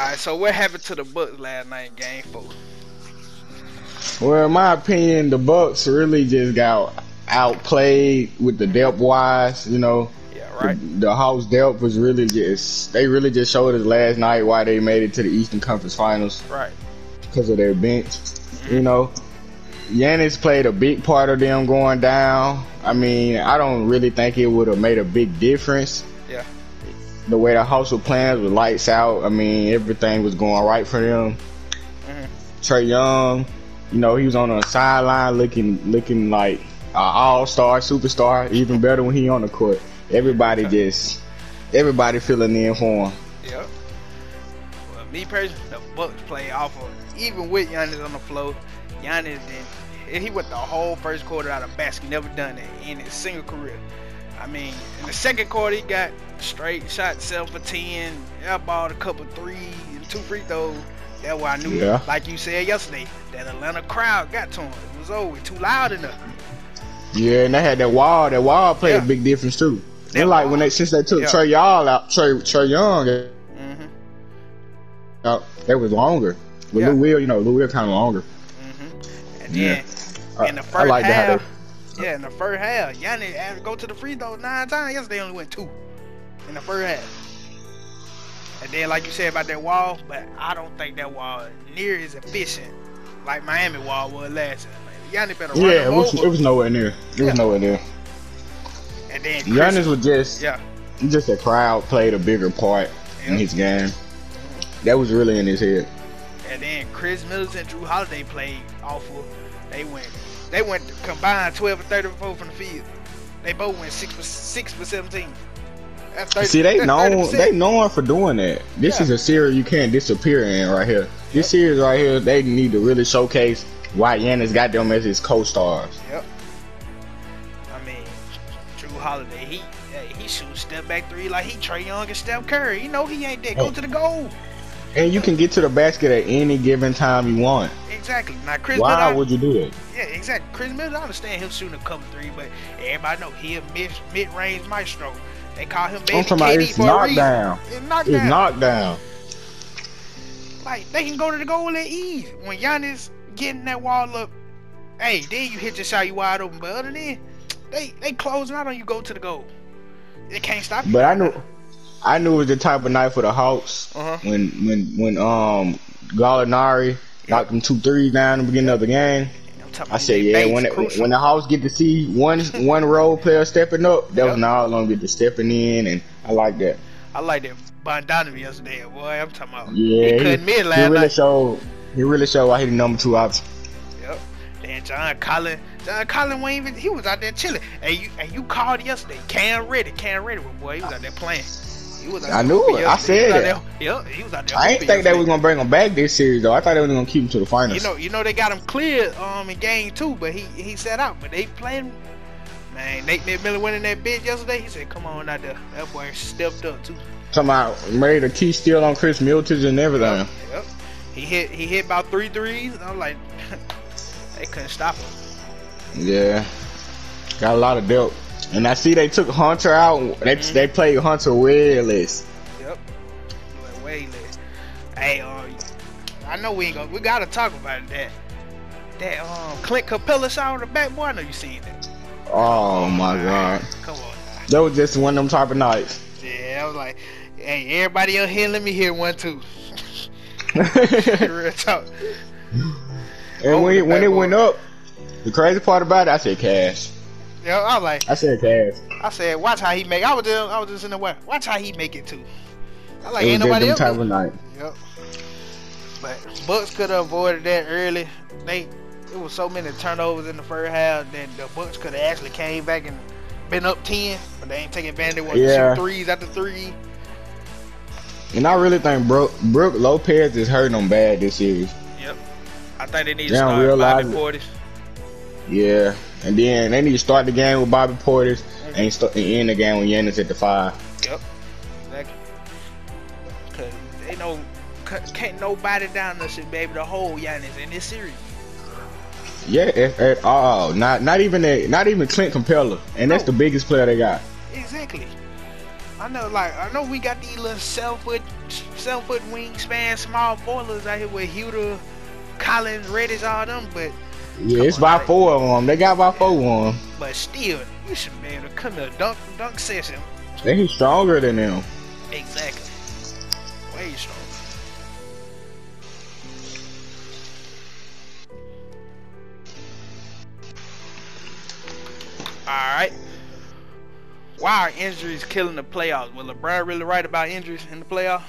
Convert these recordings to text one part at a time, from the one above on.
Alright, so what happened to the Bucks last night game four? Well, in my opinion, the Bucks really just got outplayed with the depth wise. You know, Yeah, right. the, the Hawks depth was really just they really just showed us last night why they made it to the Eastern Conference Finals Right. because of their bench. Mm-hmm. You know, Giannis played a big part of them going down. I mean, I don't really think it would have made a big difference. The way the Hawks was playing with lights out, I mean, everything was going right for them. Mhm. Trae Young, you know, he was on the sideline looking looking like an all star, superstar, even better when he on the court. Everybody just, everybody filling in for him. Yep. Well, me personally, the Bucks play awful. Even with Giannis on the floor, Giannis did he went the whole first quarter out of basket, never done it in his single career. I mean, in the second quarter, he got straight shot, seven for ten, I airballed a couple threes, and two free throws. That's why I knew, Yeah. like you said yesterday, that Atlanta crowd got to him. It was over, too loud enough. Yeah, and they had that wall. That wall played Yeah. a big difference too. That And like wall. when they since they took Yeah. Trae Young out, Trae Trae Young hmm out, that was longer. With Yeah. Lou Will, you know, Lou Will kind of longer. hmm And then I, in the I first like that. how half, yeah, in the first half, Giannis had to go to the free throw nine times. Yesterday only went two in the first half. And then, like you said about that wall, but I don't think that wall is near as efficient like Miami wall was last year. Giannis better run yeah, it was, over. it was nowhere near. It Yeah. was nowhere near. and then Khris, Giannis was just yeah, just a crowd played a bigger part in his game. That was really in his head. and then Khris Middleton, Jrue Holiday played awful. They went, they went combined 12 and 34 from the field. They both went six for six for 17. 30, See, they known they known for doing that. This Yeah. is a series you can't disappear in right here. This series right here, they need to really showcase why Giannis got them as his co-stars. Yep. I mean, Jrue Holiday, he he shoots step back three like he Trae Young and Steph Curry. You know he ain't that. Oh. Go to the goal. And you can get to the basket at any given time you want. Exactly. Now Khris Why Middleton, would you do that? yeah, exactly. Khris Middleton, I understand him shooting a couple three, but everybody know he a mid mid range maestro. They call him baby I'm talking about KD it's a reason. knockdown. It's It's knockdown. knockdown. Like they can go to the goal at ease. When Giannis getting that wall up, hey, then you hit your shot, you wide open. But other than they they closing out on you, go to the goal. They can't stop you. But I knew, I knew it was the type of night for the Hawks Uh-huh. when when when um Gallinari knocked them two threes down in the beginning of the game. I said, yeah, when it, crucial. when the Hawks get to see one one role player stepping up, that was now long get to stepping in, and I like that. I like that Bogdanovic yesterday, boy. I'm talking about Yeah, he he, couldn't mid he last really night. showed. He really showed why he the number two option. Yep. Then John Collins, John Collins wasn't even he was out there chilling. And you and you called yesterday, Cam Ready, Cam Ready, boy, he was out there playing. I knew it. I said it. Yep, he was out there. I ain't think they was gonna bring him back this series though. I thought they was gonna keep him to the finals. You know, you know they got him cleared um in game two, but he he sat out. But they playing. Man, Nate McMillan went in that bid yesterday. He said, "Come on out there." That boy stepped up too. About made a key steal on Khris Milton and everything. Yep. He hit he hit about three threes. I'm like, they couldn't stop him. Yeah, got a lot of depth. And I see they took Hunter out. They Mhm. they played Hunter way less. Yep. Way less. Hey, uh, I know we ain't gonna. We gotta talk about that. That um Clint Capela shot on the back. Boy, I know you seen that. Oh my god, Come on. That was just one of them type of nights. Yeah, I was like, hey, everybody else here, let me hear one too. Real talk. And when, when it went up, the crazy part about it, I said cash. Yeah, I was like, I said cash. I said, watch how he make. I was just, I was just in the way. Watch how he make it too. I like, it ain't was just nobody them else. type of night. Yep. But Bucks could have avoided that early. They it was so many turnovers in the first half that the Bucks could have actually came back and been up ten, but they ain't taking advantage. What Yeah. shoot threes after three. And I really think Brook, Brook Lopez is hurting them bad this series. Yep. I think they need to They don't start realize Bobby it. Portis. Yeah, and then they need to start the game with Bobby Portis and, mm-hmm. start, and end the game with Giannis at the five. Yep. Exactly. Cause they know can't nobody down there should be able to hold Giannis in this series. Yeah, at, at all. Not not even a, not even Clint Capela, and that's No. the biggest player they got. Exactly. I know, like I know we got these little seven foot, seven foot wingspan, small boilers out here with Huda, Collins, Reddish, all them, but Yeah, it's about four of them. They got about four of them. but still, you should be able to come to a dunk dunk session. They he's stronger than them. Exactly. Way strong. Alright. Why are injuries killing the playoffs? Was LeBron really right about injuries in the playoffs?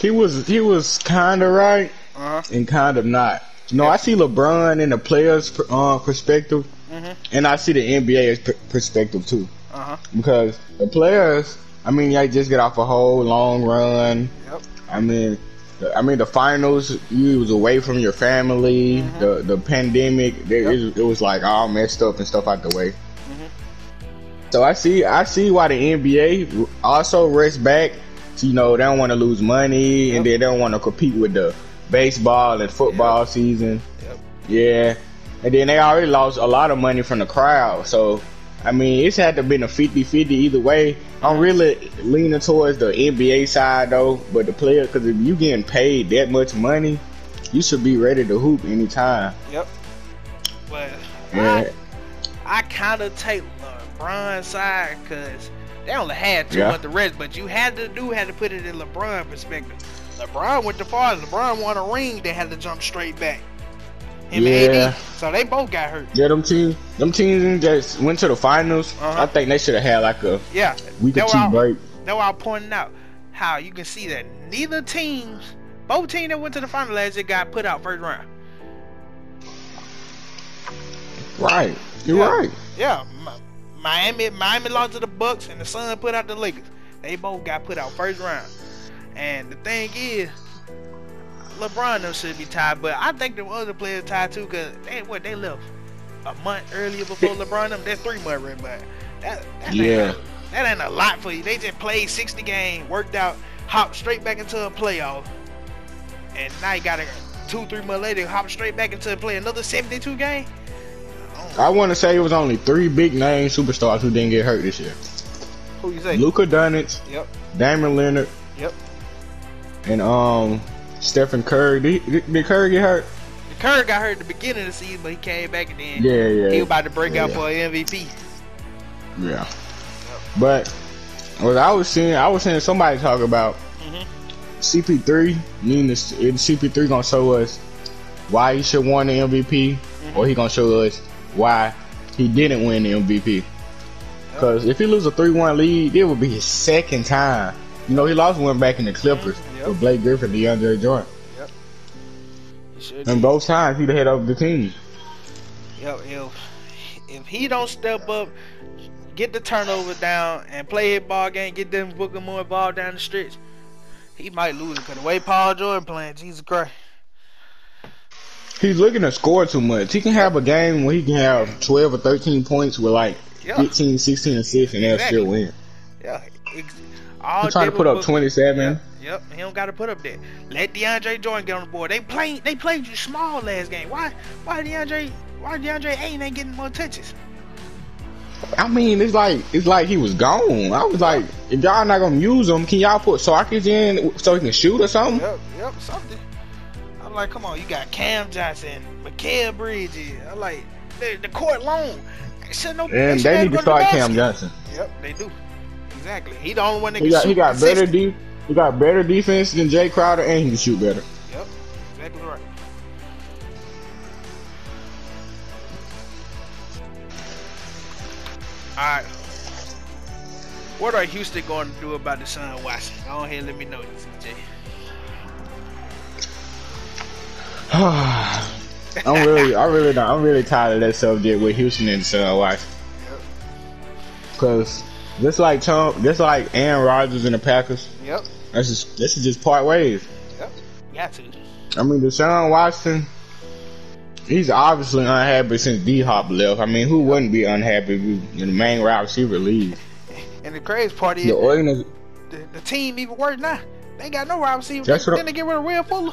He was he was kind of right Uh huh. and kind of not. Know, I see LeBron in the players' uh, perspective, Mhm. and I see the NBA's perspective too. Uh huh. Because the players, I mean, they just get off a whole long run. Yep. I mean, the, I mean the finals. You was away from your family. Mhm. The the pandemic. They, Yep. it, it was like all messed up and stuff out the way. Mhm. So I see I see why the NBA also rests back. You know, they don't want to lose money, Yep. and they don't want to compete with the baseball and football season. Yep. Yeah. And then they already lost a lot of money from the crowd. So, I mean, it's had to been a 50-50 either way. I'm really leaning towards the NBA side, though. But the player, because if you getting paid that much money, you should be ready to hoop anytime. Yep. But Yeah. I, I kind of take uh, LeBron's side because they only had two Yeah. months to rest, but you had to do had to put it in LeBron perspective. LeBron went the far. LeBron won a ring. They had to jump straight back. Him Yeah. So they both got hurt. Yeah, them teams, them teams that went to the finals, Uh-huh. I think they should have had like a Yeah. week or That's two why I- break. That's why I'm pointing out how you can see that neither teams, both teams that went to the final last year got put out first round. Right. You're Yeah. right. Yeah, Miami, Miami lost to the Bucks, and the Sun put out the Lakers. They both got put out first round. And the thing is, LeBron them should be tied, but I think the other players tied too, cause they what they left a month earlier before LeBron them. That's three months, right? But that, that Yeah. ain't, that ain't a lot for you. They just played 60 games, worked out, hopped straight back into a playoff, and now you got a two, three month later hop straight back into play another 72 game. I want to say it was only three big name superstars who didn't get hurt this year. Who you say? Luka Doncic, Yep. Damian Leonard, Yep. And um Stephen Curry. Did, did, did Curry get hurt? Curry got hurt at the beginning of the season, but he came back and then Yeah, yeah. he was about to break out for an MVP. Yeah. But what I was seeing, I was seeing somebody talk about Mhm. CP3. Meaning this- CP3 gonna show us why he should won the MVP, or he gonna show us why he didn't win the MVP. Because if he lose a three-one lead, it would be his second time. You know, he lost one back in the Clippers Yep. with Blake Griffin, DeAndre Jordan, Yep. and both times he the head of the team. Yep, if, if he don't step up, get the turnover down, and play his ball game, get them booking more ball down the stretch, he might lose it. Because the way Paul Jordan playing, Jesus Christ. He's looking to score too much. He can have a game where he can have 12 or 13 points with like Yeah. 15, 16 assists, and they'll still win. Yeah. All trying to put up 27. Yep, yep, he don't got to put up that. Let DeAndre Jordan get on the board. They played, they played you small last game. Why, why DeAndre, why DeAndre Ayton ain't getting more touches? I mean, it's like it's like he was gone. I was like, if y'all not gonna use him, can y'all put Saric in so he can shoot or something? Yep, yep, something. I'm like, come on, you got Cam Johnson, Mikal Bridges. I'm like, the, the court long. Should no, And they have need to start Cam. Johnson. Yep, they do. Exactly. He the only one that He can got shoot he got better de- he got better defense than Jae Crowder, and he can shoot better. Yep, exactly right. Alright. What are Houston going to do about Deshaun Watson? Go ahead and let me know, CJ. I'm really, I really, not, I'm really tired of that subject with Houston and Sun Watson. Cause just like Tom, just like Aaron Rodgers and the Packers, Yep, that's just this is just part ways. yep. Got to. I mean, Deshaun Watson, he's obviously unhappy since D Hop left. I mean, who wouldn't be unhappy if you, the main wide receiver leaves? And the crazy part is The organiz- the, the team even worse now. They got no wide receiver. That's what then they get rid of Will Fuller.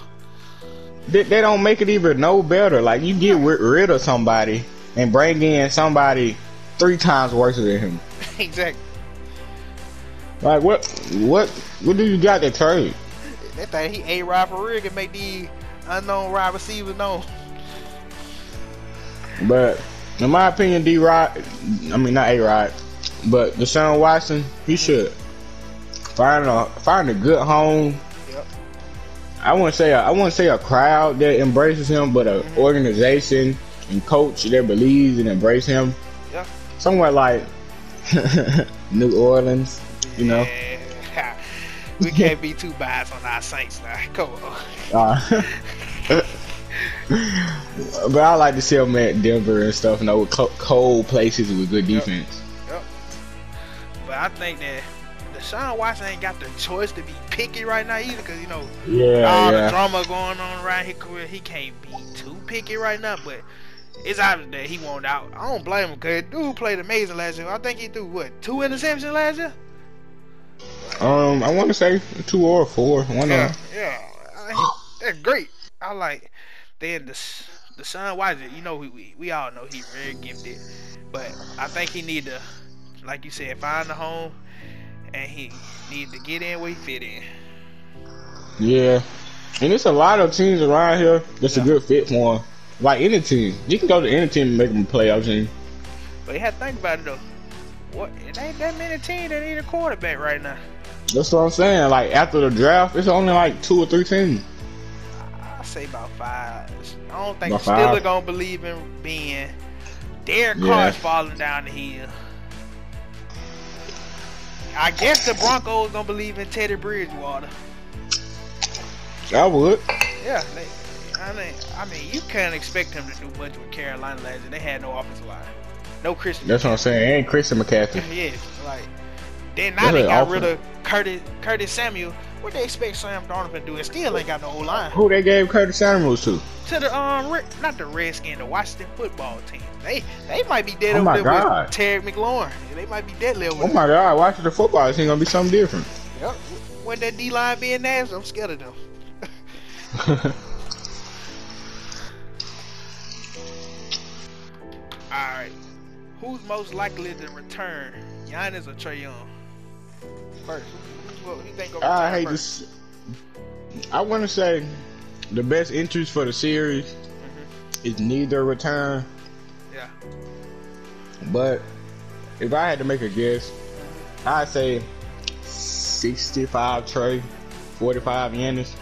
they, they don't make it even no better. Like you get ri- rid of somebody and bring in somebody three times worse than him. exactly. Like what? What? What do you got to trade? That thing he a ride for real can make these unknown wide receivers known. But in my opinion, D Rod, I mean not A Rod, but Deshaun Watson, he should find a find a good home. Yep. I wouldn't say a, I wouldn't say a crowd that embraces him, but an mm-hmm. organization and coach that believes and embrace him. Yeah. Somewhere like New Orleans, you know. Yeah. we can't be too biased on our Saints now. Come on. Uh, but I like to see him at Denver and stuff, you know, with cold places with good defense. Yep. But I think that Deshaun Watson ain't got the choice to be picky right now either, because you know Yeah, all the drama going on around his career, he can't be too picky right now. But it's obvious that he won't out. I don't blame him, cause dude played amazing last year. I think he threw what two interceptions last year. Um, I want to say two or four. One Yeah, yeah, I, that's great. I like. Then the the son Watson, you know, we, we we all know he's very gifted, but I think he need to, like you said, find a home, and he need to get in where he fit in. Yeah, and it's a lot of teams around here that's Yeah. a good fit for him. Like any team, you can go to any team and make them a playoff team. But you have to think about it though. What it ain't that many teams that need a quarterback right now. That's what I'm saying. Like after the draft, it's only like two or three teams. I say about five. I don't think About the Steelers five? gonna believe in being. Derek Yeah. Carr's falling down the hill. I guess the Broncos gonna believe in Teddy Bridgewater. I would. Yeah, they, I mean, I mean, you can't expect him to do much with Carolina last year. They had no offensive line, no Christian. That's what I'm saying. And Christian McCaffrey. Yeah, like then now they got offer. rid of Curtis Curtis Samuel. What they expect Sam Darnold to do? And still ain't got no O line. Who they gave Curtis Samuels to? To the um, Re- not the Redskins, the Washington football team. They they might be dead Oh over there God. with Terry McLaurin. They might be dead level. Oh my God! Watching the football team gonna be something different. Yep. When that D line being nasty, I'm scared of them. All right. Who's most likely to return, Giannis or Trae Young? First, you think I hate first? this. I want to say the best interest for the series mm-hmm. is neither return, Yeah. but if I had to make a guess, I'd say 65 Trae, 45 Giannis.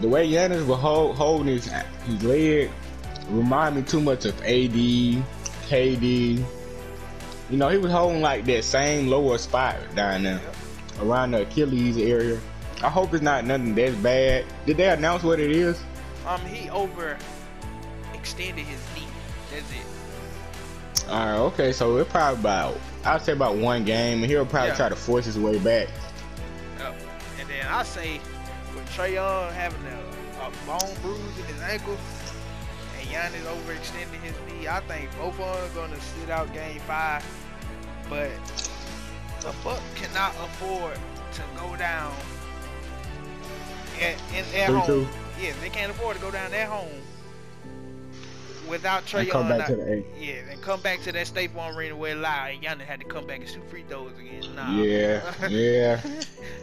The way Giannis was hold, holding his, his leg remind me too much of AD, KD. You know, he was holding like that same lower spot down there around the Achilles area. I hope it's not nothing that's bad. Did they announce what it is? Um, he over extended his knee. That's it. Alright, okay, so it's probably about I'd say about one game, and he'll probably Yeah. try to force his way back. Yep. And then I say with Trae Young having a, a bone bruise in his ankle and Giannis overextending his knee, I think both of them are gonna sit out game five. But the Bucks cannot afford to go down at, in their Three, home. two. Yeah, they can't afford to go down their home without Trae Young. come back not- to the yeah, and come back to that State Farm Arena where lied, and Giannis had to come back and shoot free throws again. Nah. Yeah, yeah.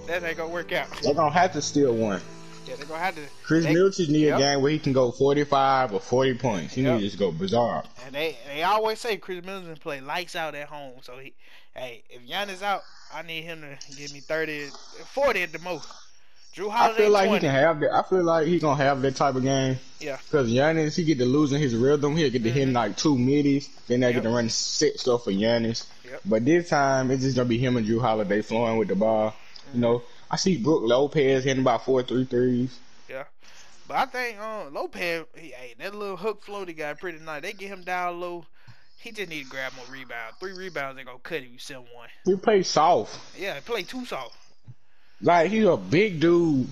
that ain't gonna work out. They're gonna have to steal one. Yeah, they're gonna have to. Khris they, Milton need Yep. a game where he can go 45 or 40 points. He Yep. need to just go bizarre. And they they always say Khris Middleton play lights out at home. So he, hey, if Giannis out, I need him to give me 30, 40 at the most. Jrue Holiday. I feel like 20. he can have that. I feel like he gonna have that type of game. Yeah. Cause Giannis, he get to losing his rhythm. He'll get to hitting mm-hmm. like two middies. Then they Yep. get to run six stuff for Giannis. Yep. But this time, it's just gonna be him and Jrue Holiday flowing with the ball. You mm-hmm. know, I see Brook Lopez hitting about four three threes. Yeah. But I think um, Lopez, he, hey, that little hook floaty guy pretty nice. They get him down low. He just need to grab more rebounds. Three rebounds ain't gonna cut him. You seven one. He plays soft. Yeah, he play too soft. Like he's a big dude.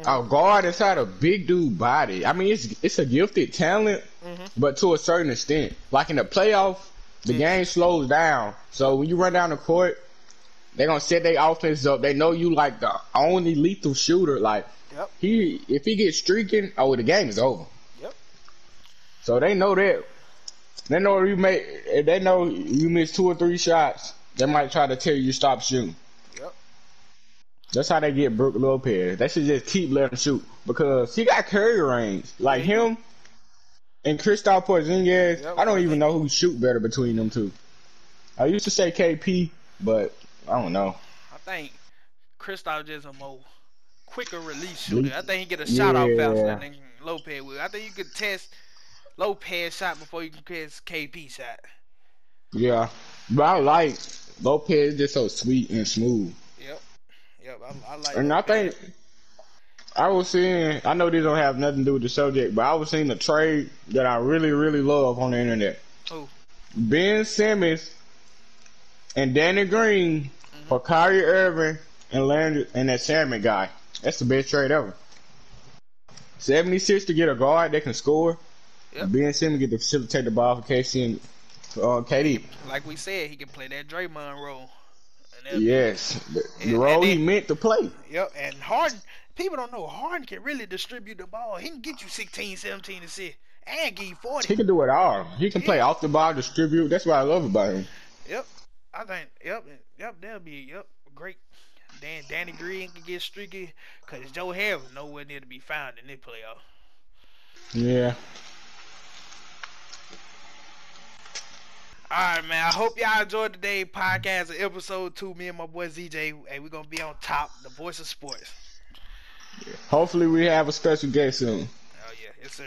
Mhm. A guard inside a big dude body. I mean, it's it's a gifted talent, Mhm. but to a certain extent. Like in the playoff, the game slows down. So when you run down the court, they're gonna set their offense up. They know you like the only lethal shooter. Like Yep. he, if he gets streaking, oh, the game is over. Yep. So they know that. They know you make. They know you miss two or three shots. they might try to tell you stop shooting. Yep. That's how they get Brook Lopez. They should just keep letting him shoot because he got curry range. Like him and Kristaps Porzingis, Yep. I don't even know who shoot better between them two. I used to say KP, but I don't know. I think Kristaps just a more quicker release shooter. I think he get a shot off faster Yeah. than Lopez will. I think you could test Lopez shot before you can test KP shot. Yeah, but I like Lopez just so sweet and smooth. Yep. Yep. I, I like. And I think I was seeing. I know this don't have nothing to do with the subject, but I was seeing a trade that I really, really love on the internet. Who? Ben Simmons and Danny Green Mm-hmm. for Kyrie Irving and Landry and that Salmon guy. That's the best trade ever. 76 to get a guard that can score. Yep. Ben Simmons get to facilitate the ball for KC and uh, KD. Like we said, he can play that Draymond role. And Yes, the, And- role and he meant to play. Yep. And Harden, people don't know Harden can really distribute the ball. He can get you 16, 17 assists and give you 40. He can do it all. He can play off the ball, distribute. That's what I love about him. Yep. I think. Yep. Yep. That'll be. Yep. Great. Dan Danny Green can get streaky because Joe Harris nowhere near to be found in this playoff. Yeah. All right, man. I hope y'all enjoyed today's podcast episode two. Me and my boy ZJ. Hey, we're gonna be on top, the voice of sports. Hopefully we have a special guest soon. Oh yeah, yes sir.